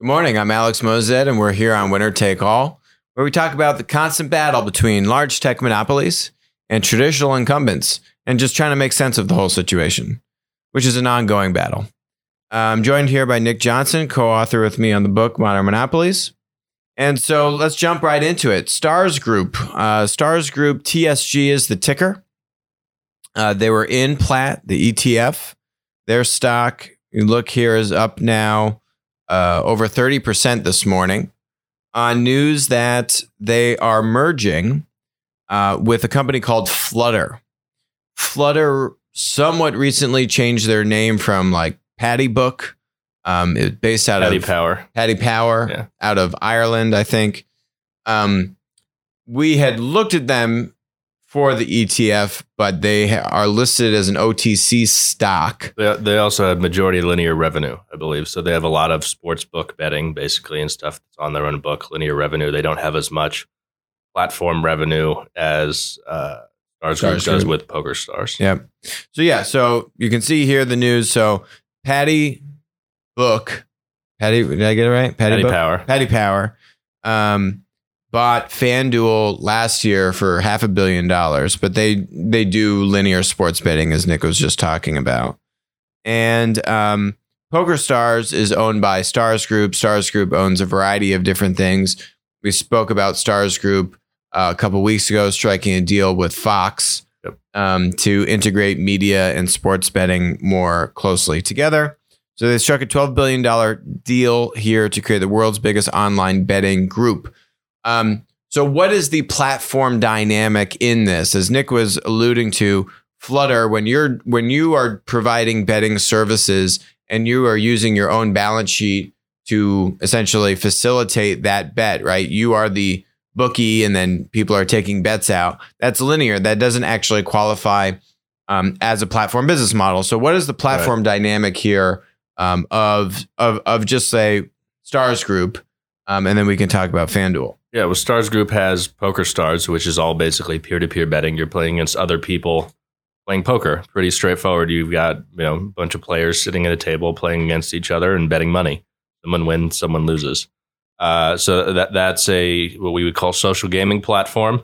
Good morning. I'm Alex Moazed, and we're here on Winner Take All, where we talk about the constant battle between large tech monopolies and traditional incumbents, and just trying to make sense of the whole situation, which is an ongoing battle. I'm joined here by Nick Johnson, co author with me on the book Modern Monopolies. And so let's jump right into it. Stars Group. Uh, Stars Group TSG is the ticker. Uh, they were in Platt, the ETF. Their stock, you look here, is up now uh, over 30% this morning on news that they are merging uh, with a company called Flutter. Flutter somewhat recently changed their name from like Patty Book, Um, it based out Paddy of Power. Paddy Power Yeah. out of Ireland, I think. Um, we had looked at them for the ETF, but they are listed as an OTC stock. They, they also have majority linear revenue, I believe. So they have a lot of sports book betting, basically, and stuff that's on their own book. Linear revenue. They don't have as much platform revenue as uh, Stars Group does Group. with PokerStars. Yep. So yeah, so you can see here the news. So Patty Book, Patty, did I get it right? Patty Book? Power. Paddy Power, um, bought FanDuel last year for half a billion dollars, but they they do linear sports betting, as Nick was just talking about. And um, PokerStars is owned by Stars Group. Stars Group owns a variety of different things. We spoke about Stars Group uh, a couple weeks ago, striking a deal with Fox Yep. um, to integrate media and sports betting more closely together. So they struck a $12 billion deal here to create the world's biggest online betting group. Um, so, what is the platform dynamic in this? As Nick was alluding to, Flutter, when you're when you are providing betting services and you are using your own balance sheet to essentially facilitate that bet, right? You are the bookie, and then people are taking bets out. That's linear. That doesn't actually qualify um, as a platform business model. So, what is the platform dynamic here um, of of of just say Stars Group, um, and then we can talk about FanDuel. Yeah, well, Stars Group has PokerStars, which is all basically peer to peer betting. You're playing against other people playing poker. Pretty straightforward. You've got you know a bunch of players sitting at a table playing against each other and betting money. Someone wins, someone loses. Uh, so that that's a what we would call social gaming platform,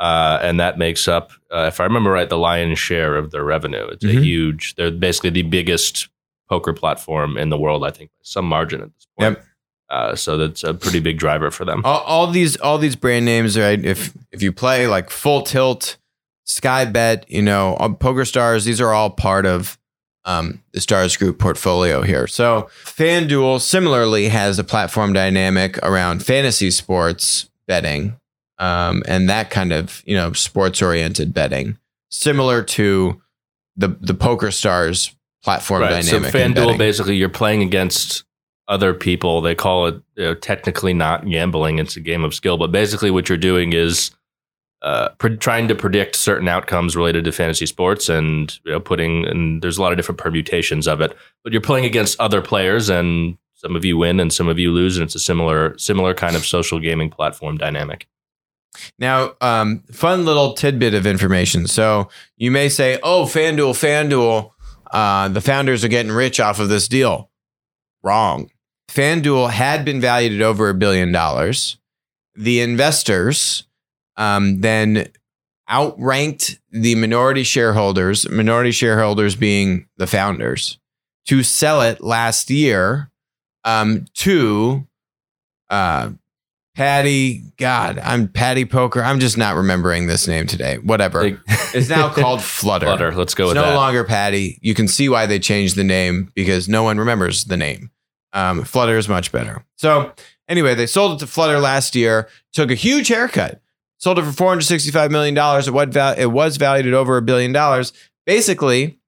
uh, and that makes up, uh, if I remember right, the lion's share of their revenue. It's Mhm. a huge. They're basically the biggest poker platform in the world. I think by some margin at this point. Yep. Uh, so that's a pretty big driver for them. All, all these all these brand names, right? If if you play like Full Tilt, Sky Bet, you know, PokerStars, these are all part of um, the Stars Group portfolio here. So FanDuel similarly has a platform dynamic around fantasy sports betting um, and that kind of you know sports oriented betting, similar to the the PokerStars platform Right. So dynamic. in FanDuel, basically, you're playing against other people. They call it you know, technically not gambling; it's a game of skill. But basically, what you're doing is uh, pre- trying to predict certain outcomes related to fantasy sports, and you know, putting. And there's a lot of different permutations of it. But you're playing against other players, and some of you win, and some of you lose, and it's a similar similar kind of social gaming platform dynamic. Now, um, fun little tidbit of information. So you may say, "Oh, FanDuel, FanDuel, uh, the founders are getting rich off of this deal." Wrong. FanDuel had been valued at over a billion dollars. The investors um, then outranked the minority shareholders, minority shareholders being the founders, to sell it last year um, to uh, Patty. God, I'm Patty Poker. I'm just not remembering this name today. Whatever. It's now called Flutter. Flutter. Let's go It's with no that. longer Patty. You can see why they changed the name because no one remembers the name. Um, Flutter is much better. So anyway, they sold it to Flutter last year. Took a huge haircut. Sold it for four hundred sixty-five million dollars. It, what val- it was valued at over a billion dollars. Basically,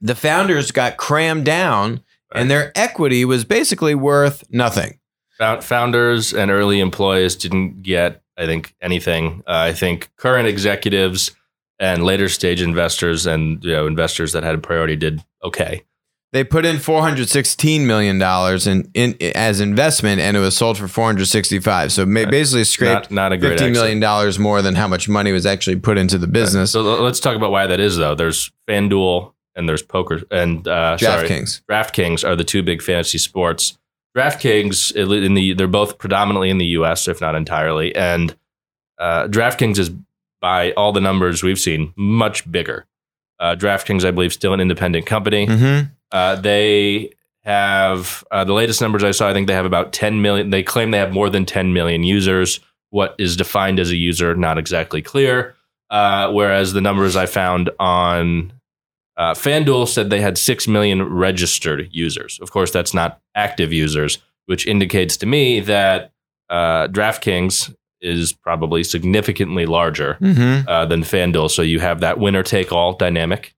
the founders got crammed down, and their equity was basically worth nothing. Founders and early employees didn't get, I think, anything. Uh, I think current executives and later stage investors and you know investors that had a priority did okay. They put in four hundred sixteen million dollars in, in as investment, and it was sold for four hundred sixty-five. So ma- basically, scraped Not, not a great fifteen exit. million dollars more than how much money was actually put into the business. So let's talk about why that is, though. There's FanDuel and there's poker and uh, DraftKings. DraftKings are the two big fantasy sports DraftKings in the they're both predominantly in the U.S. if not entirely, and uh, DraftKings is by all the numbers we've seen much bigger. Uh, DraftKings, I believe, still an independent company. Mm-hmm. Uh, they have uh, the latest numbers I saw. I think they have about 10 million. They claim they have more than 10 million users. What is defined as a user, not exactly clear. Uh, whereas the numbers I found on uh, FanDuel said they had 6 million registered users. Of course, that's not active users, which indicates to me that uh, DraftKings is probably significantly larger Mm-hmm. uh, than FanDuel. So you have that winner take all dynamic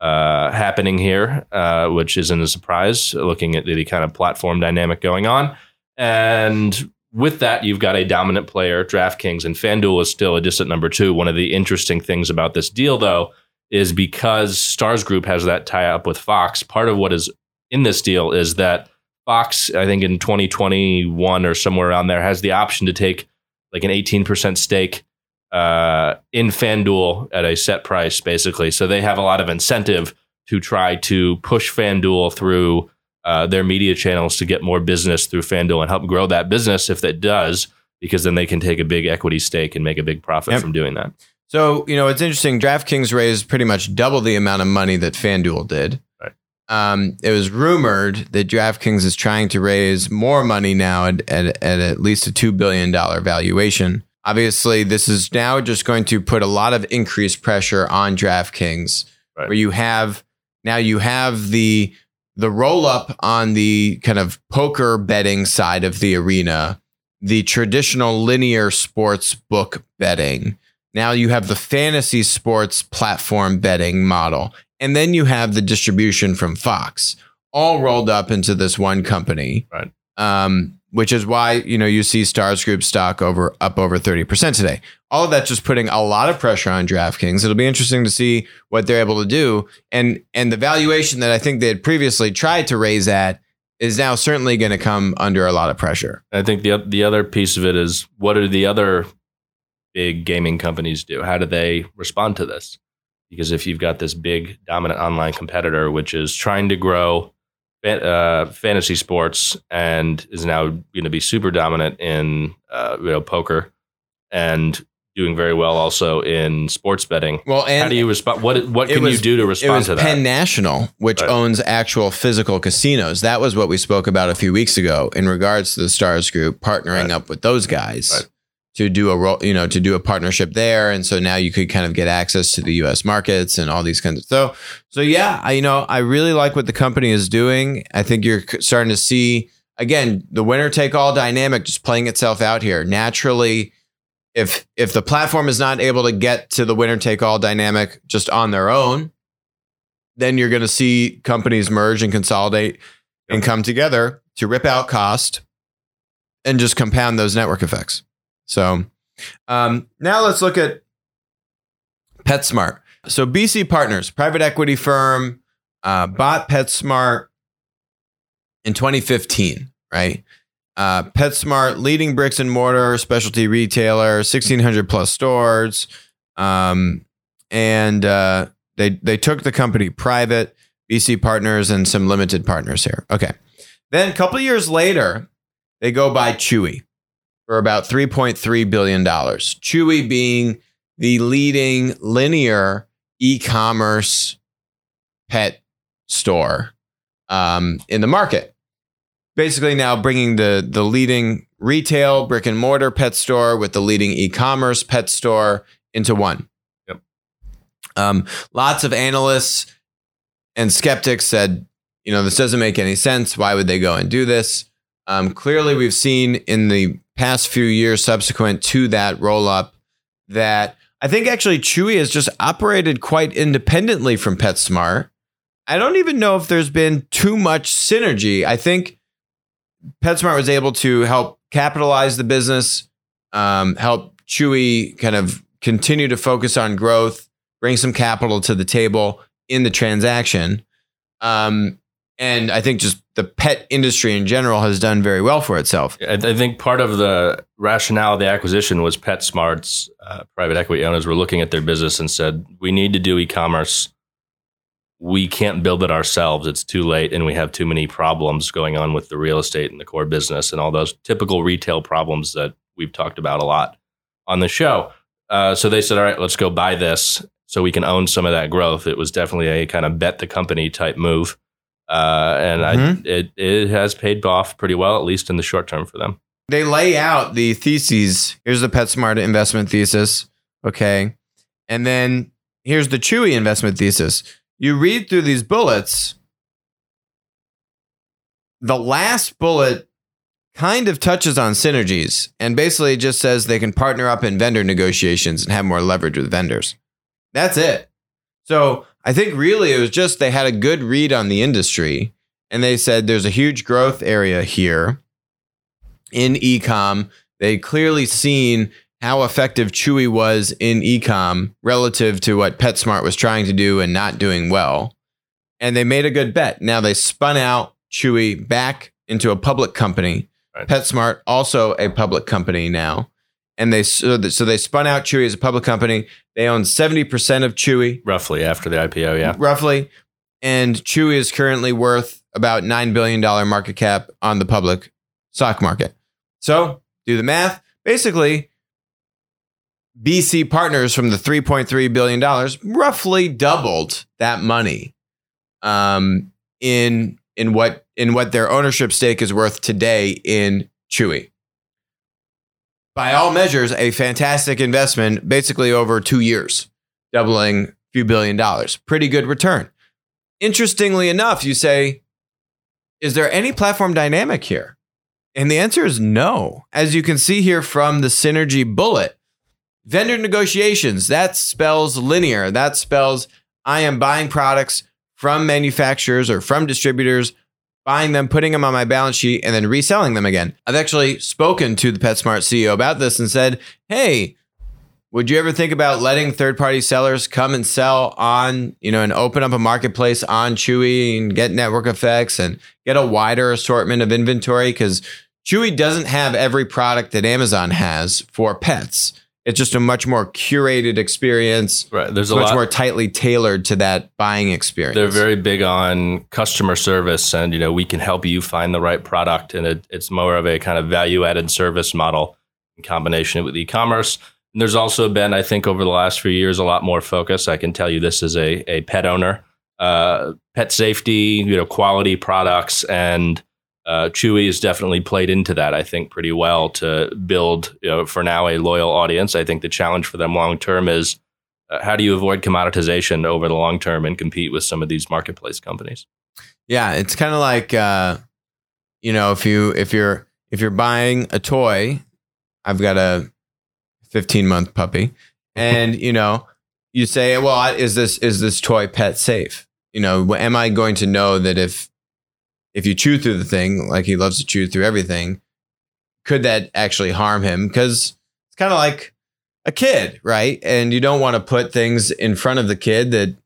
uh, happening here, uh, which isn't a surprise looking at the kind of platform dynamic going on. And with that, you've got a dominant player, DraftKings, and FanDuel is still a distant number two. One of the interesting things about this deal, though, is because Stars Group has that tie up with Fox, part of what is in this deal is that Fox, I think in 2021 or somewhere around there, has the option to take like an 18% stake uh, in FanDuel at a set price, basically. So they have a lot of incentive to try to push FanDuel through uh, their media channels to get more business through FanDuel and help grow that business if it does, because then they can take a big equity stake and make a big profit Yep. from doing that. So, you know, it's interesting. DraftKings raised pretty much double the amount of money that FanDuel did. Right. Um, it was rumored that DraftKings is trying to raise more money now at, at, at at least a $2 billion valuation. Obviously, this is now just going to put a lot of increased pressure on DraftKings, Right. where you have now you have the the roll up on the kind of poker betting side of the arena, the traditional linear sports book betting. Now you have the fantasy sports platform betting model. And then you have the distribution from Fox, all rolled up into this one company. Right. Um, which is why, you know, you see Stars Group stock over up over 30% today. All of that's just putting a lot of pressure on DraftKings. It'll be interesting to see what they're able to do. And and the valuation that I think they had previously tried to raise at is now certainly going to come under a lot of pressure. I think the the other piece of it is what do the other big gaming companies do? How do they respond to this? Because if you've got this big dominant online competitor which is trying to grow uh, fantasy sports and is now going to be super dominant in uh, you know poker and doing very well also in sports betting. Well, and How do you respond? What what can was- you do to it respond was to that? Penn National, which Right. owns actual physical casinos. That was what we spoke about a few weeks ago in regards to the Stars Group partnering Right. up with those guys Right. To do a role, you know, to do a partnership there. And so now you could kind of get access to the U.S. markets and all these kinds of so. So yeah, I you know I really like what the company is doing. I think you're starting to see again the winner take all dynamic just playing itself out here naturally. If if the platform is not able to get to the winner take all dynamic just on their own, then you're going to see companies merge and consolidate and come together to rip out cost and just compound those network effects. So um, now let's look at PetSmart. So BC Partners, private equity firm, uh, bought PetSmart in 2015, right? Uh, PetSmart, leading bricks and mortar specialty retailer, 1,600 plus stores. Um, and uh, they, they took the company private, BC Partners, and some limited partners here. Okay. Then a couple years later, they go buy Chewy for about $3.3 billion. Chewy being the leading linear e commerce pet store um, in the market. Basically, now bringing the, the leading retail brick and mortar pet store with the leading e commerce pet store into one. Yep. Um, lots of analysts and skeptics said, you know, this doesn't make any sense. Why would they go and do this? Um, clearly, we've seen in the past few years subsequent to that roll up that I think actually Chewy has just operated quite independently from PetSmart. I don't even know if there's been too much synergy. I think PetSmart was able to help capitalize the business, um, help Chewy kind of continue to focus on growth, bring some capital to the table in the transaction. Um, and I think just the pet industry in general has done very well for itself. I, think part of the rationale of the acquisition was PetSmart's uh, private equity owners were looking at their business and said, "We need to do e-commerce we can't build it ourselves. It's too late, and we have too many problems going on with the real estate and the core business and all those typical retail problems that we've talked about a lot on the show. Uh, so they said, "All right, let's go buy this so we can own some of that growth." It was definitely a kind of bet the company type move, uh, and Mhm. I, it it has paid off pretty well, at least in the short term for them. they lay out the theses. Here's the PetSmart investment thesis. Okay. And then here's the Chewy investment thesis. You read through these bullets. The last bullet kind of touches on synergies and basically just says they can partner up in vendor negotiations and have more leverage with vendors. That's it. So I think really it was just they had a good read on the industry and they said there's a huge growth area here in ecom. They'd clearly seen how effective Chewy was in ecom relative to what PetSmart was trying to do and not doing well. And they made a good bet. Now they spun out Chewy back into a public company. Right. PetSmart also a public company now. And they so, th- so they spun out Chewy as a public company. They own 70% of Chewy Roughly after the IPO, yeah. roughly. And Chewy is currently worth about $9 billion market cap on the public stock market. So do the math. Basically, BC Partners from the $3.3 billion roughly doubled that money um, in, in, what, in what their ownership stake is worth today in Chewy. By all measures, a fantastic investment, basically over two years, doubling a few billion dollars. Pretty good return. Interestingly enough, you say, is there any platform dynamic here? And the answer is no. As you can see here from the synergy bullet, vendor negotiations, that spells linear. That spells I am buying products from manufacturers or from distributors, buying them, putting them on my balance sheet, and then reselling them again. I've actually spoken to the PetSmart CEO about this and said, hey, would you ever think about letting third-party sellers come and sell on, you know, and open up a marketplace on Chewy and get network effects and get a wider assortment of inventory? Because Chewy doesn't have every product that Amazon has for pets. It's just a much more curated experience. Right. There's a much lot more tightly tailored to that buying experience. they're very big on customer service and you know we can help you find the right product and it, it's more of a kind of value added service model in combination with e-commerce and there's also been i think over the last few years a lot more focus i can tell you this as a, a pet owner uh, pet safety you know quality products and uh, Chewy has definitely played into that, I think, pretty well to build, you know, for now, a loyal audience. I think the challenge for them long term is uh, how do you avoid commoditization over the long term and compete with some of these marketplace companies? Yeah, it's kind of like uh, you know, if you if you're if you're buying a toy, I've got a 15 month puppy, and you know, you say, well, is this is this toy pet safe? You know, am I going to know that if if you chew through the thing, like he loves to chew through everything, could that actually harm him? Because it's kind of like a kid, right? And you don't want to put things in front of the kid that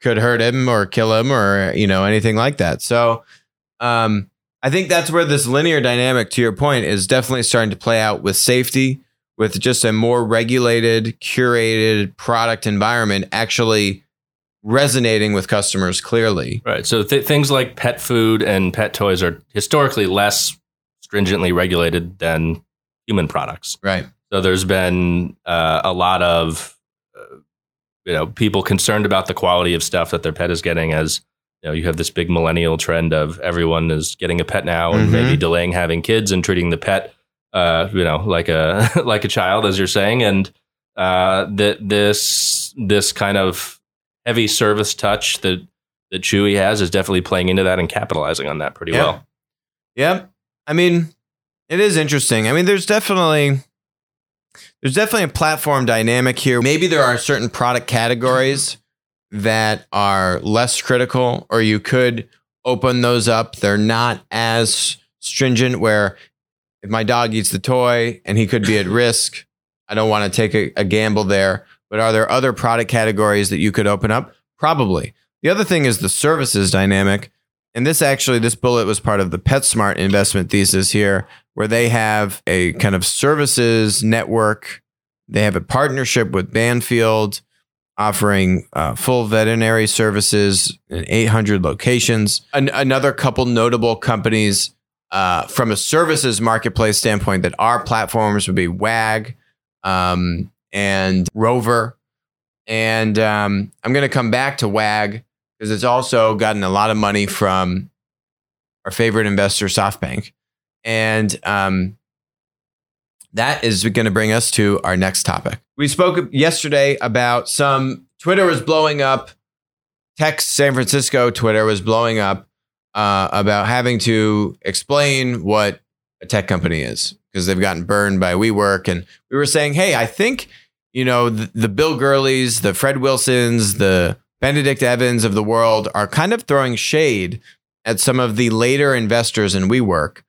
could hurt him or kill him or you know anything like that. So um, I think that's where this linear dynamic, to your point, is definitely starting to play out with safety, with just a more regulated, curated product environment actually resonating with customers clearly. Right. So th- things like pet food and pet toys are historically less stringently regulated than human products. Right. So there's been uh, a lot of uh, you know people concerned about the quality of stuff that their pet is getting as you know you have this big millennial trend of everyone is getting a pet now and Mhm. maybe delaying having kids and treating the pet uh, you know like a like a child as you're saying and uh, that this this kind of heavy service touch that that Chewy has is definitely playing into that and capitalizing on that pretty Yeah. well. Yep. I mean, it is interesting. I mean, there's definitely there's definitely a platform dynamic here. Maybe there are certain product categories that are less critical or you could open those up. They're not as stringent where if my dog eats the toy and he could be at risk, I don't want to take a, a gamble there. But are there other product categories that you could open up? Probably. The other thing is the services dynamic. And this actually, this bullet was part of the PetSmart investment thesis here, where they have a kind of services network. They have a partnership with Banfield, offering uh, full veterinary services in 800 locations. An- another couple notable companies uh, from a services marketplace standpoint that are platforms would be WAG um, and Rover. And um, I'm going to come back to WAG because it's also gotten a lot of money from our favorite investor, SoftBank. And um, that is going to bring us to our next topic. We spoke yesterday about some Twitter was blowing up. Tech San Francisco Twitter was blowing up uh, about having to explain what a tech company is because they've gotten burned by WeWork. And we were saying, hey, I think, you know, the, the Bill Gurleys, the Fred Wilsons, the Benedict Evans of the world are kind of throwing shade at some of the later investors in WeWork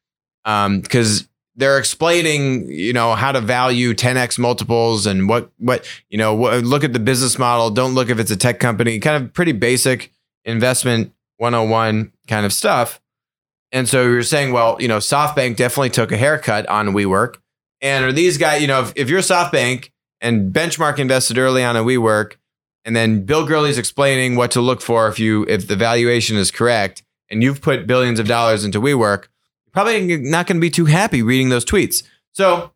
because um, they're explaining, you know, how to value 10x multiples and what what you know. What, look at the business model. Don't look if it's a tech company. Kind of pretty basic investment 101 kind of stuff. And so you're saying, well, you know, SoftBank definitely took a haircut on WeWork. And are these guys, you know, if, if you're SoftBank and Benchmark invested early on in WeWork, and then Bill Gurley's explaining what to look for if you if the valuation is correct, and you've put billions of dollars into WeWork, you're probably not going to be too happy reading those tweets. So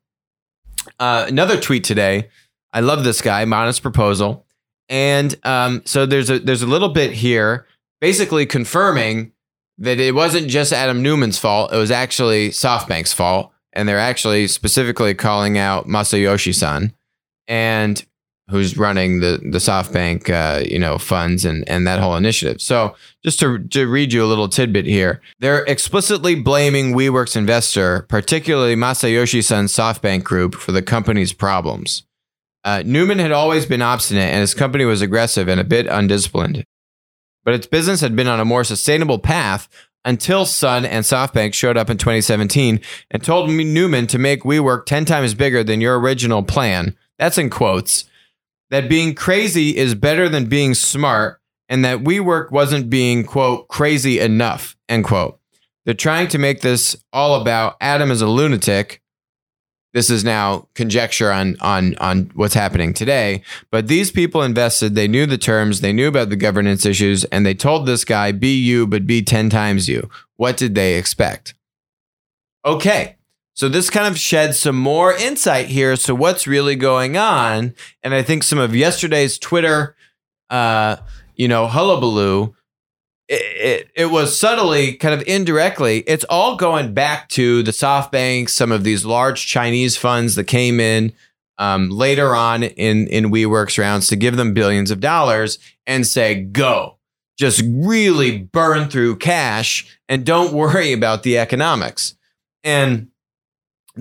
uh, another tweet today. I love this guy, Modest Proposal. And um, so there's a there's a little bit here basically confirming that it wasn't just Adam Neumann's fault. It was actually SoftBank's fault. And they're actually specifically calling out Masayoshi Son and who's running the, the SoftBank, uh, you know, funds and, and that whole initiative. So just to, to read you a little tidbit here, they're explicitly blaming WeWork's investor, particularly Masayoshi Son's SoftBank group for the company's problems. Uh, Neumann had always been obstinate and his company was aggressive and a bit undisciplined but its business had been on a more sustainable path until Son and SoftBank showed up in 2017 and told Neumann to make WeWork 10 times bigger than your original plan. That's in quotes. That being crazy is better than being smart, and that WeWork wasn't being, quote, crazy enough, end quote. They're trying to make this all about Adam is a lunatic this is now conjecture on on on what's happening today but these people invested they knew the terms they knew about the governance issues and they told this guy be you but be 10 times you what did they expect okay so this kind of sheds some more insight here so what's really going on and i think some of yesterday's twitter uh you know hullabaloo it, it, was subtly, kind of indirectly, it's all going back to the SoftBank, some of these large Chinese funds that came in um, later on in, in WeWork's rounds to give them billions of dollars and say, go, just really burn through cash and don't worry about the economics. And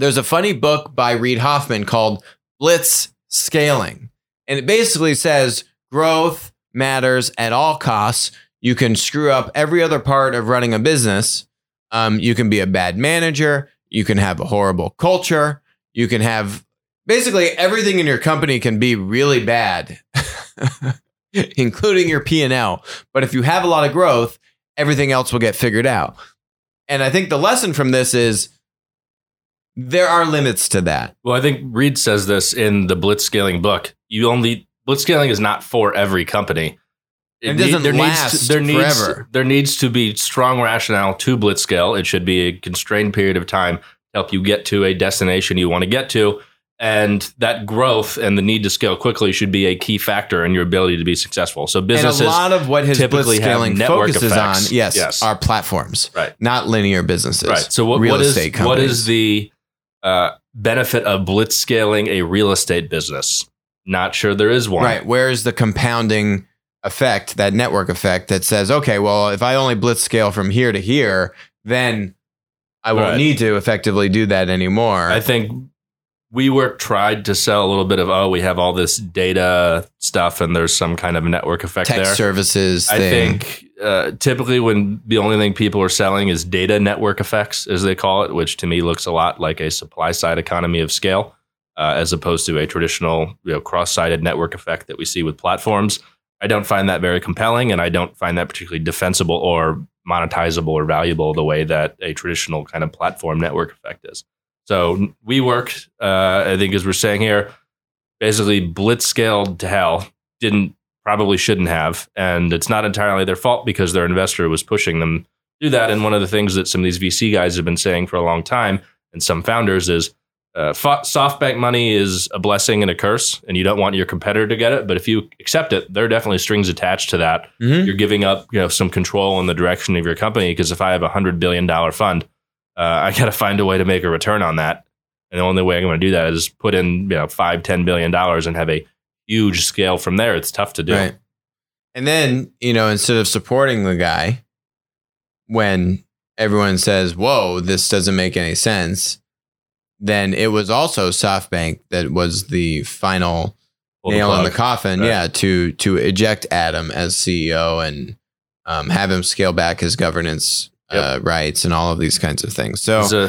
there's a funny book by Reid Hoffman called Blitz Scaling. And it basically says growth matters at all costs you can screw up every other part of running a business. Um, you can be a bad manager. You can have a horrible culture. You can have basically everything in your company can be really bad, including your P and L. But if you have a lot of growth, everything else will get figured out. And I think the lesson from this is there are limits to that. Well, I think Reid says this in the blitzscaling book. You only blitzscaling is not for every company. It, doesn't there last needs to, there forever. Needs, there needs to be strong rationale to blitzscale. It should be a constrained period of time to help you get to a destination you want to get to. And that growth and the need to scale quickly should be a key factor in your ability to be successful. So businesses and a lot of what his typically blitzscaling focuses effects. on, yes, yes, are platforms, right? Not linear businesses, right? So what, what is what is the uh, benefit of blitz scaling a real estate business? Not sure there is one. Right. Where is the compounding? effect, that network effect that says, okay, well, if I only blitz scale from here to here, then I won't right. need to effectively do that anymore. I think WeWork tried to sell a little bit of, oh, we have all this data stuff and there's some kind of network effect Tech there. services. I thing. think uh, typically when the only thing people are selling is data network effects, as they call it, which to me looks a lot like a supply side economy of scale. Uh, as opposed to a traditional you know, cross-sided network effect that we see with platforms. I don't find that very compelling, and I don't find that particularly defensible or monetizable or valuable the way that a traditional kind of platform network effect is. So WeWork, uh, I think, as we're saying here, basically blitz scaled to hell. Didn't probably shouldn't have. And it's not entirely their fault because their investor was pushing them to do that. And one of the things that some of these VC guys have been saying for a long time and some founders is uh, SoftBank money is a blessing and a curse, and you don't want your competitor to get it. But if you accept it, there are definitely strings attached to that. Mm-hmm. You're giving up, you know, some control in the direction of your company. Because if I have a hundred billion dollar fund, uh, I got to find a way to make a return on that. And the only way I'm going to do that is put in, you know, five, ten billion dollars and have a huge scale from there. It's tough to do. Right. And then, you know, instead of supporting the guy when everyone says, whoa, this doesn't make any sense, then it was also SoftBank that was the final Pull nail the in the coffin, right. yeah, to to eject Adam as CEO and um, have him scale back his governance yep. uh, rights and all of these kinds of things. So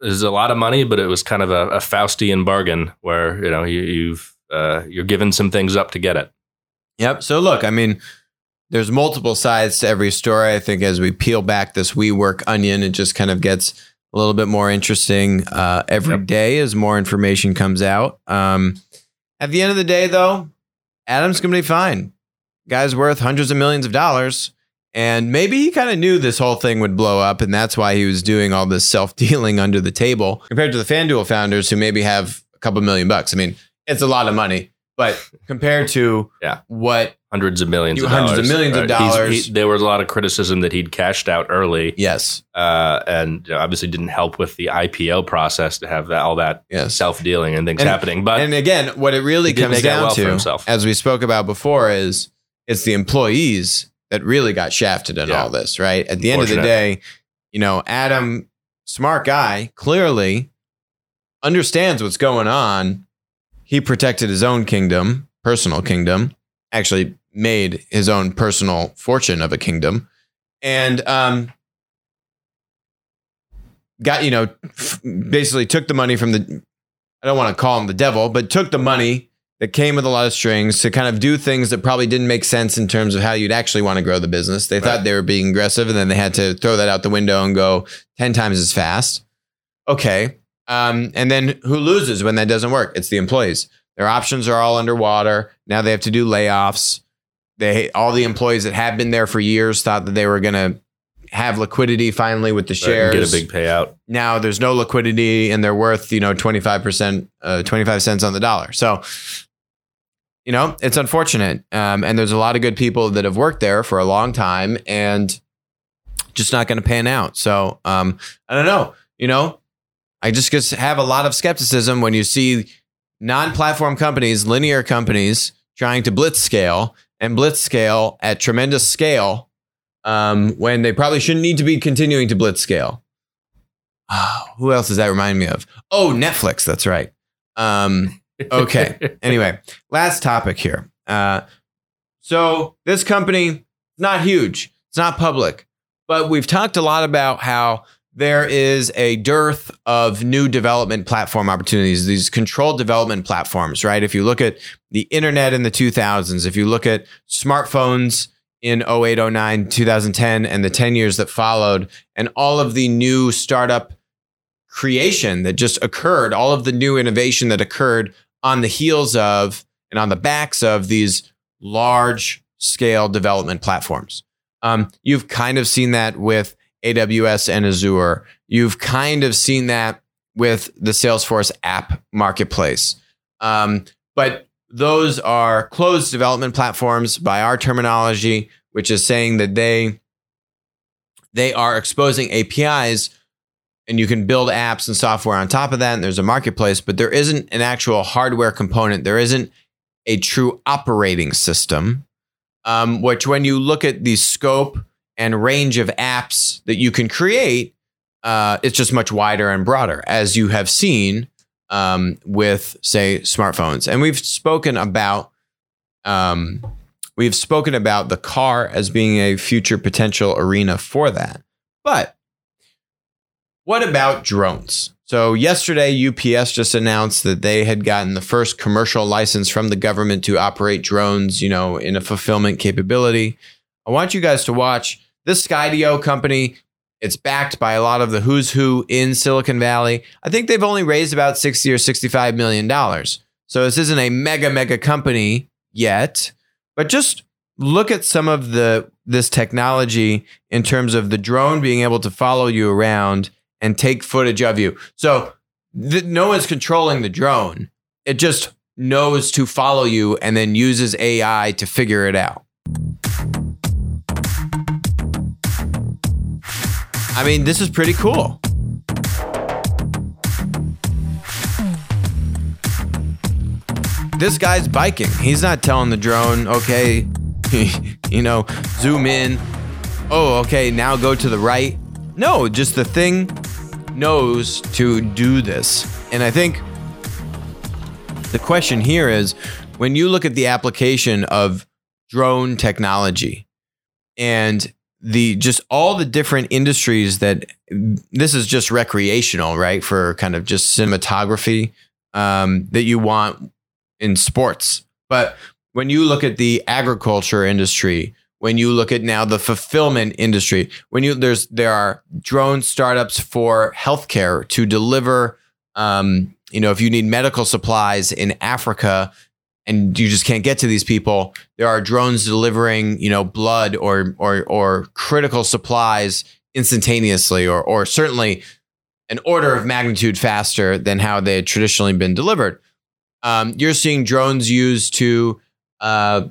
there's a, a lot of money, but it was kind of a, a Faustian bargain where you know you, you've uh, you're giving some things up to get it. Yep. So look, I mean, there's multiple sides to every story. I think as we peel back this WeWork onion, it just kind of gets a little bit more interesting uh, every yep. day as more information comes out. Um, at the end of the day, though, Adam's going to be fine. Guy's worth hundreds of millions of dollars. And maybe he kind of knew this whole thing would blow up, and that's why he was doing all this self dealing under the table compared to the FanDuel founders who maybe have a couple million bucks. I mean, it's a lot of money, but compared to yeah. what hundreds of millions of hundreds dollars. of millions right. of dollars. He, there was a lot of criticism that he'd cashed out early. Yes, uh, and you know, obviously didn't help with the IPO process to have that all that yes. self dealing and things and, happening. But and again, what it really comes down well to, as we spoke about before, is it's the employees that really got shafted in yeah. all this. Right at the end of the day, you know, Adam, smart guy, clearly understands what's going on. He protected his own kingdom, personal kingdom actually made his own personal fortune of a kingdom and um, got you know basically took the money from the i don't want to call him the devil but took the money that came with a lot of strings to kind of do things that probably didn't make sense in terms of how you'd actually want to grow the business they right. thought they were being aggressive and then they had to throw that out the window and go 10 times as fast okay um, and then who loses when that doesn't work it's the employees their options are all underwater now they have to do layoffs they all the employees that have been there for years thought that they were going to have liquidity finally with the shares. Get a big payout. Now there's no liquidity and they're worth, you know, 25%, uh, 25 cents on the dollar. So, you know, it's unfortunate. Um, and there's a lot of good people that have worked there for a long time and just not going to pan out. So, um, I don't know, you know, I just, have a lot of skepticism when you see non platform companies, linear companies trying to blitz scale and blitz scale at tremendous scale um, when they probably shouldn't need to be continuing to blitz scale. Oh, who else does that remind me of? Oh, Netflix. That's right. Um, okay. anyway, last topic here. Uh, so this company, not huge. It's not public, but we've talked a lot about how there is a dearth of new development platform opportunities, these controlled development platforms, right? If you look at the internet in the 2000s, if you look at smartphones in 08, 09, 2010, and the 10 years that followed, and all of the new startup creation that just occurred, all of the new innovation that occurred on the heels of and on the backs of these large scale development platforms. Um, you've kind of seen that with AWS and Azure. You've kind of seen that with the Salesforce app marketplace. Um, but those are closed development platforms by our terminology, which is saying that they they are exposing APIs and you can build apps and software on top of that and there's a marketplace, but there isn't an actual hardware component. There isn't a true operating system. Um, which when you look at the scope and range of apps that you can create, uh, it's just much wider and broader, as you have seen um, with, say, smartphones. And we've spoken about um, we've spoken about the car as being a future potential arena for that. But what about drones? So yesterday, UPS just announced that they had gotten the first commercial license from the government to operate drones, you know, in a fulfillment capability. I want you guys to watch this Skydio company. It's backed by a lot of the who's who in Silicon Valley. I think they've only raised about 60 or 65 million dollars. So this isn't a mega, mega company yet, but just look at some of the this technology in terms of the drone being able to follow you around and take footage of you. So th- no one's controlling the drone. It just knows to follow you and then uses AI to figure it out. I mean, this is pretty cool. This guy's biking. He's not telling the drone, okay, you know, zoom in. Oh, okay, now go to the right. No, just the thing knows to do this. And I think the question here is when you look at the application of drone technology and the just all the different industries that this is just recreational, right? For kind of just cinematography um, that you want in sports. But when you look at the agriculture industry, when you look at now the fulfillment industry, when you there's there are drone startups for healthcare to deliver, um, you know, if you need medical supplies in Africa and you just can't get to these people, there are drones delivering, you know, blood or or or critical supplies instantaneously, or or certainly an order of magnitude faster than how they had traditionally been delivered. Um, you're seeing drones used to uh,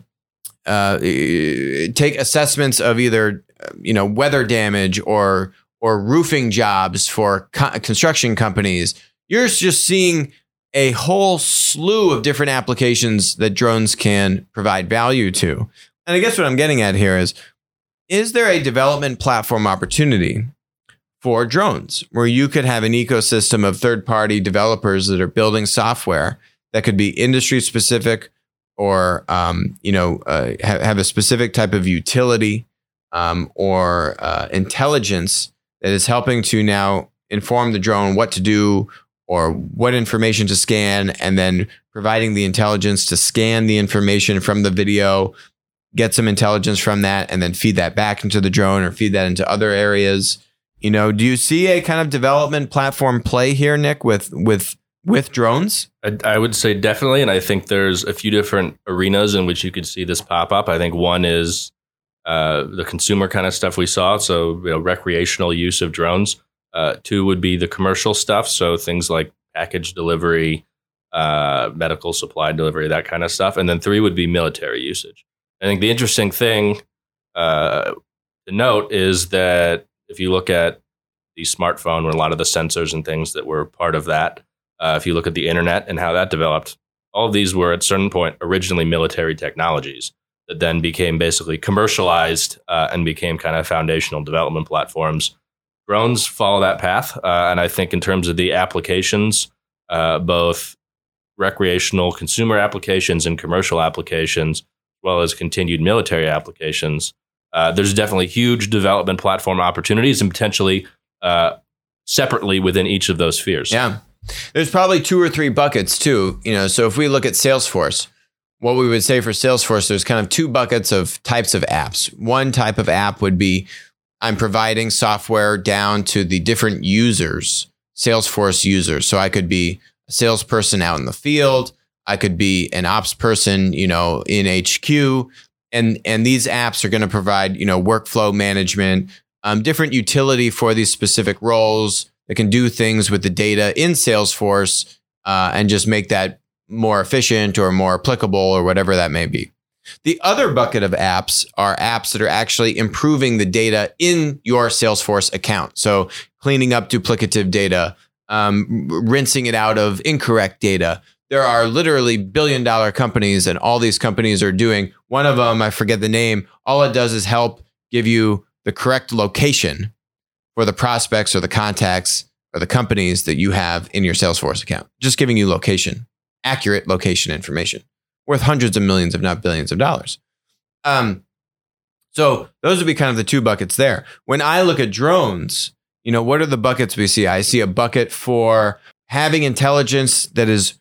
uh, take assessments of either you know weather damage or or roofing jobs for co- construction companies. You're just seeing a whole slew of different applications that drones can provide value to. And I guess what I'm getting at here is is there a development platform opportunity for drones where you could have an ecosystem of third party developers that are building software that could be industry specific or um, you know uh, have, have, a specific type of utility um, or uh, intelligence that is helping to now inform the drone what to do or what information to scan and then providing the intelligence to scan the information from the video get some intelligence from that and then feed that back into the drone or feed that into other areas. You know do you see a kind of development platform play here nick with with with drones? I, I, would say definitely, and I think there's a few different arenas in which you could see this pop up. I think one is uh, the consumer kind of stuff we saw, so you know, recreational use of drones. Uh, two would be the commercial stuff, so things like package delivery, uh, medical supply delivery, that kind of stuff, and then three would be military usage. I think the interesting thing uh, to note is that if you look at the smartphone, where a lot of the sensors and things that were part of that uh, if you look at the internet and how that developed, all of these were at certain point originally military technologies that then became basically commercialized uh, and became kind of foundational development platforms. Drones follow that path. Uh, and I think in terms of the applications, uh, both recreational consumer applications and commercial applications, as well as continued military applications, uh, there's definitely huge development platform opportunities and potentially uh, separately within each of those spheres. Yeah. There's probably two or three buckets too. You know, so if we look at Salesforce, what we would say for Salesforce, there's kind of two buckets of types of apps. One type of app would be I'm providing software down to the different users, Salesforce users. So I could be a salesperson out in the field. I could be an ops person, you know, in HQ. And, and these apps are going to provide, you know, workflow management, um, different utility for these specific roles, that can do things with the data in Salesforce uh, and just make that more efficient or more applicable or whatever that may be. The other bucket of apps are apps that are actually improving the data in your Salesforce account. So cleaning up duplicative data, um, rinsing it out of incorrect data. There are literally billion dollar companies, and all these companies are doing one of them, I forget the name. All it does is help give you the correct location for the prospects or the contacts or the companies that you have in your Salesforce account. Just giving you location, accurate location information worth hundreds of millions, if not billions of dollars. Um, so those would be kind of the two buckets there. When I look at drones, you know, what are the buckets we see? I see a bucket for having intelligence that is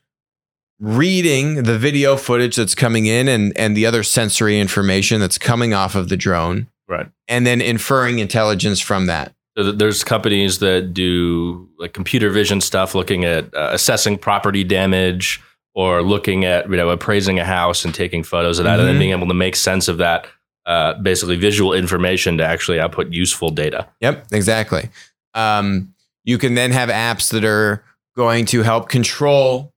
reading the video footage that's coming in and, and the other sensory information that's coming off of the drone. Right. And then inferring intelligence from that. There's companies that do like computer vision stuff, looking at uh, assessing property damage, or looking at you know appraising a house and taking photos of that, and then Mhm. being able to make sense of that. Uh, basically, visual information to actually output useful data. Yep, exactly. Um, you can then have apps that are going to help control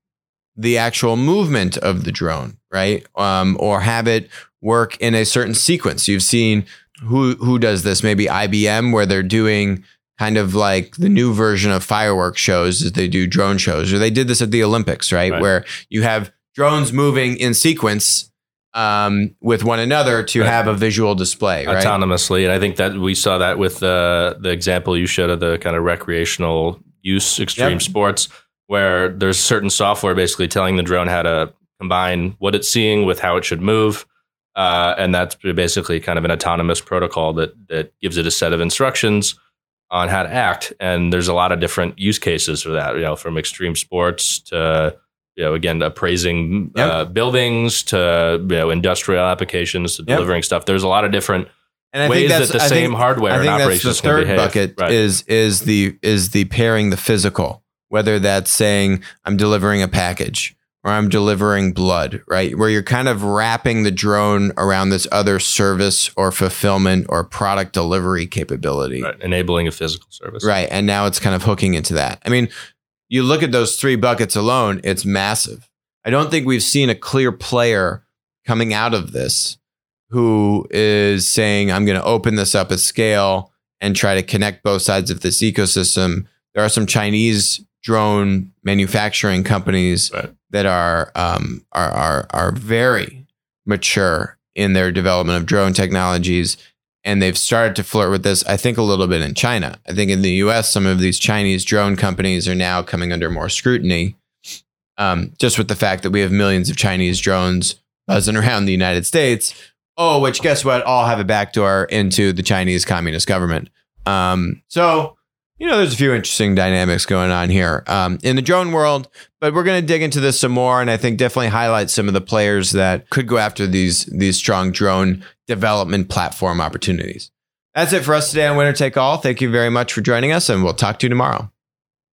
the actual movement of the drone, right? Um, or have it work in a certain sequence. You've seen who who does this? Maybe IBM, where they're doing kind of like the new version of fireworks shows as they do drone shows, or they did this at the Olympics, right? Right. Where you have drones moving in sequence um, with one another to Right. have a visual display, right? autonomously. And I think that we saw that with uh, the example you showed of the kind of recreational use extreme Yep. sports, where there's certain software basically telling the drone how to combine what it's seeing with how it should move. Uh, and that's basically kind of an autonomous protocol that that gives it a set of instructions on how to act. And there's a lot of different use cases for that, you know, from extreme sports to you know, again, appraising Yep. uh, buildings to you know industrial applications to Yep. delivering stuff. There's a lot of different And ways that the I same think- hardware I and think the operations can third behave. bucket Right. is is the is the pairing the physical, whether that's saying I'm delivering a package or I'm delivering blood, right? Where you're kind of wrapping the drone around this other service or fulfillment or product delivery capability. Right. enabling a physical service. Right. And now it's kind of hooking into that. I mean, you look at those three buckets alone, it's massive. I don't think we've seen a clear player coming out of this who is saying, I'm going to open this up at scale and try to connect both sides of this ecosystem. There are some Chinese drone manufacturing companies Right. That are, um, are, are, are very mature in their development of drone technologies and they've started to flirt with this i think a little bit in china. I think in the us some of these chinese drone companies are now coming under more scrutiny um, just with the fact that we have millions of chinese drones buzzing around the united states oh which guess what? All have a backdoor into the chinese communist government. Um, so you know there's a few interesting dynamics going on here um, in the drone world but we're going to dig into this some more and i think definitely highlight some of the players that could go after these these strong drone development platform opportunities. That's it for us today on winner take all. Thank you very much for joining us and we'll talk to you tomorrow